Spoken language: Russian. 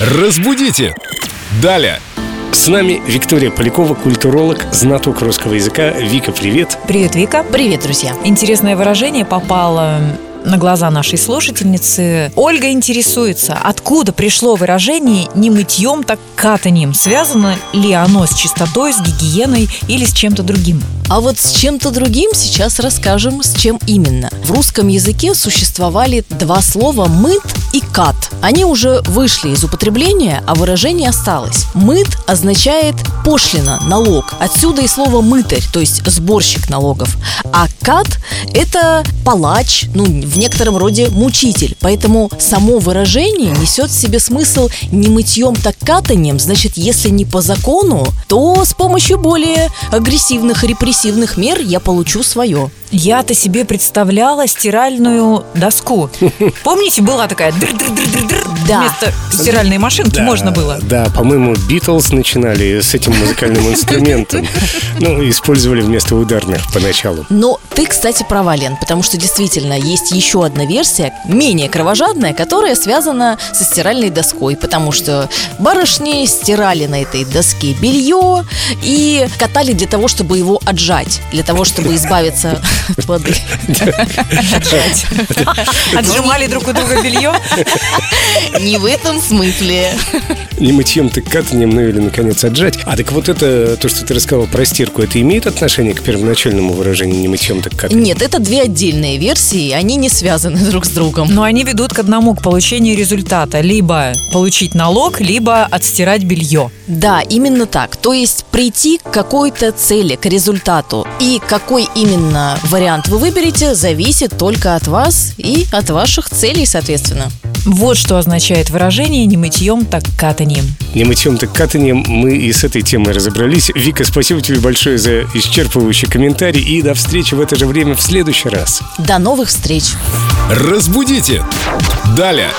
Разбудите! Далее! С нами Виктория Полякова, культуролог, знаток русского языка. Вика, привет! Привет, Вика. Привет, друзья. Интересное выражение попало на глаза нашей слушательницы. Ольга интересуется, откуда пришло выражение «не мытьем, так катанием». Связано ли оно с чистотой, с гигиеной или с чем-то другим? А вот с чем-то другим сейчас расскажем, с чем именно. В русском языке существовали два слова «мыт» и «кат». Они уже вышли из употребления, а выражение осталось. «Мыт» означает пошлина, налог. Отсюда и слово «мытарь», то есть сборщик налогов. А «кат» – это палач, ну, в некотором роде мучитель. Поэтому само выражение несет в себе смысл не мытьем, так катанием. Значит, если не по закону, то с помощью более агрессивных репрессивных мер я получу свое. Я-то себе представляла стиральную доску. Помните, была такая? Да. Вместо стиральной машинки Да, можно было. Да, по-моему, Битлз начинали с этим музыкальным инструментом. Ну, использовали вместо ударных поначалу. Но ты, кстати, права, Лен, потому что действительно есть еще одна версия, менее кровожадная, которая связана со стиральной доской, потому что барышни стирали на этой доске белье и катали для того, чтобы его отжать, для того, чтобы избавиться от воды. Отжимали друг у друга белье. Не в этом смысле. Не мытьем, так катанием, ну или, наконец, отжать. А так вот это, то, что ты рассказал про стирку, это имеет отношение к первоначальному выражению «не мытьем, так катанием»? Нет, это две отдельные версии, они не связаны друг с другом. Но они ведут к одному, к получению результата. Либо получить налог, либо отстирать белье. Да, именно так. То есть прийти к какой-то цели, к результату. И какой именно вариант вы выберете, зависит только от вас и от ваших целей, соответственно. Вот что означает выражение «не мытьем, так катанием». Не мытьем, так катанием мы и с этой темой разобрались. Вика, спасибо тебе большое за исчерпывающий комментарий и до встречи в это же время в следующий раз. До новых встреч! Разбудите! Далее!